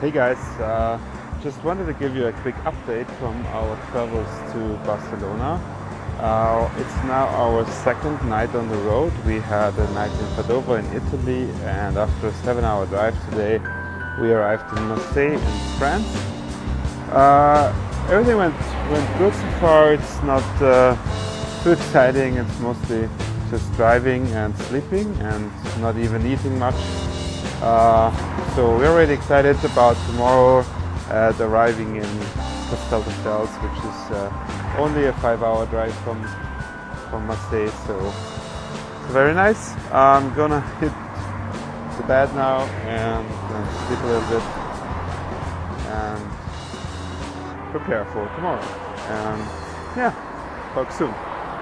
Hey guys, uh, just wanted to give you a quick update from our travels to Barcelona. Uh, it's now our second night on the road. We had a night in Padova in Italy and after a seven hour drive today we arrived in Marseille in France. Uh, everything went, went good so far. It's not uh, too exciting. It's mostly just driving and sleeping and not even eating much. Uh, so we're really excited about tomorrow at arriving in Castel Castelldefels, which is uh, only a five-hour drive from from Marseille. So very nice. I'm gonna hit the bed now and, and sleep a little bit and prepare for tomorrow. And yeah, talk soon.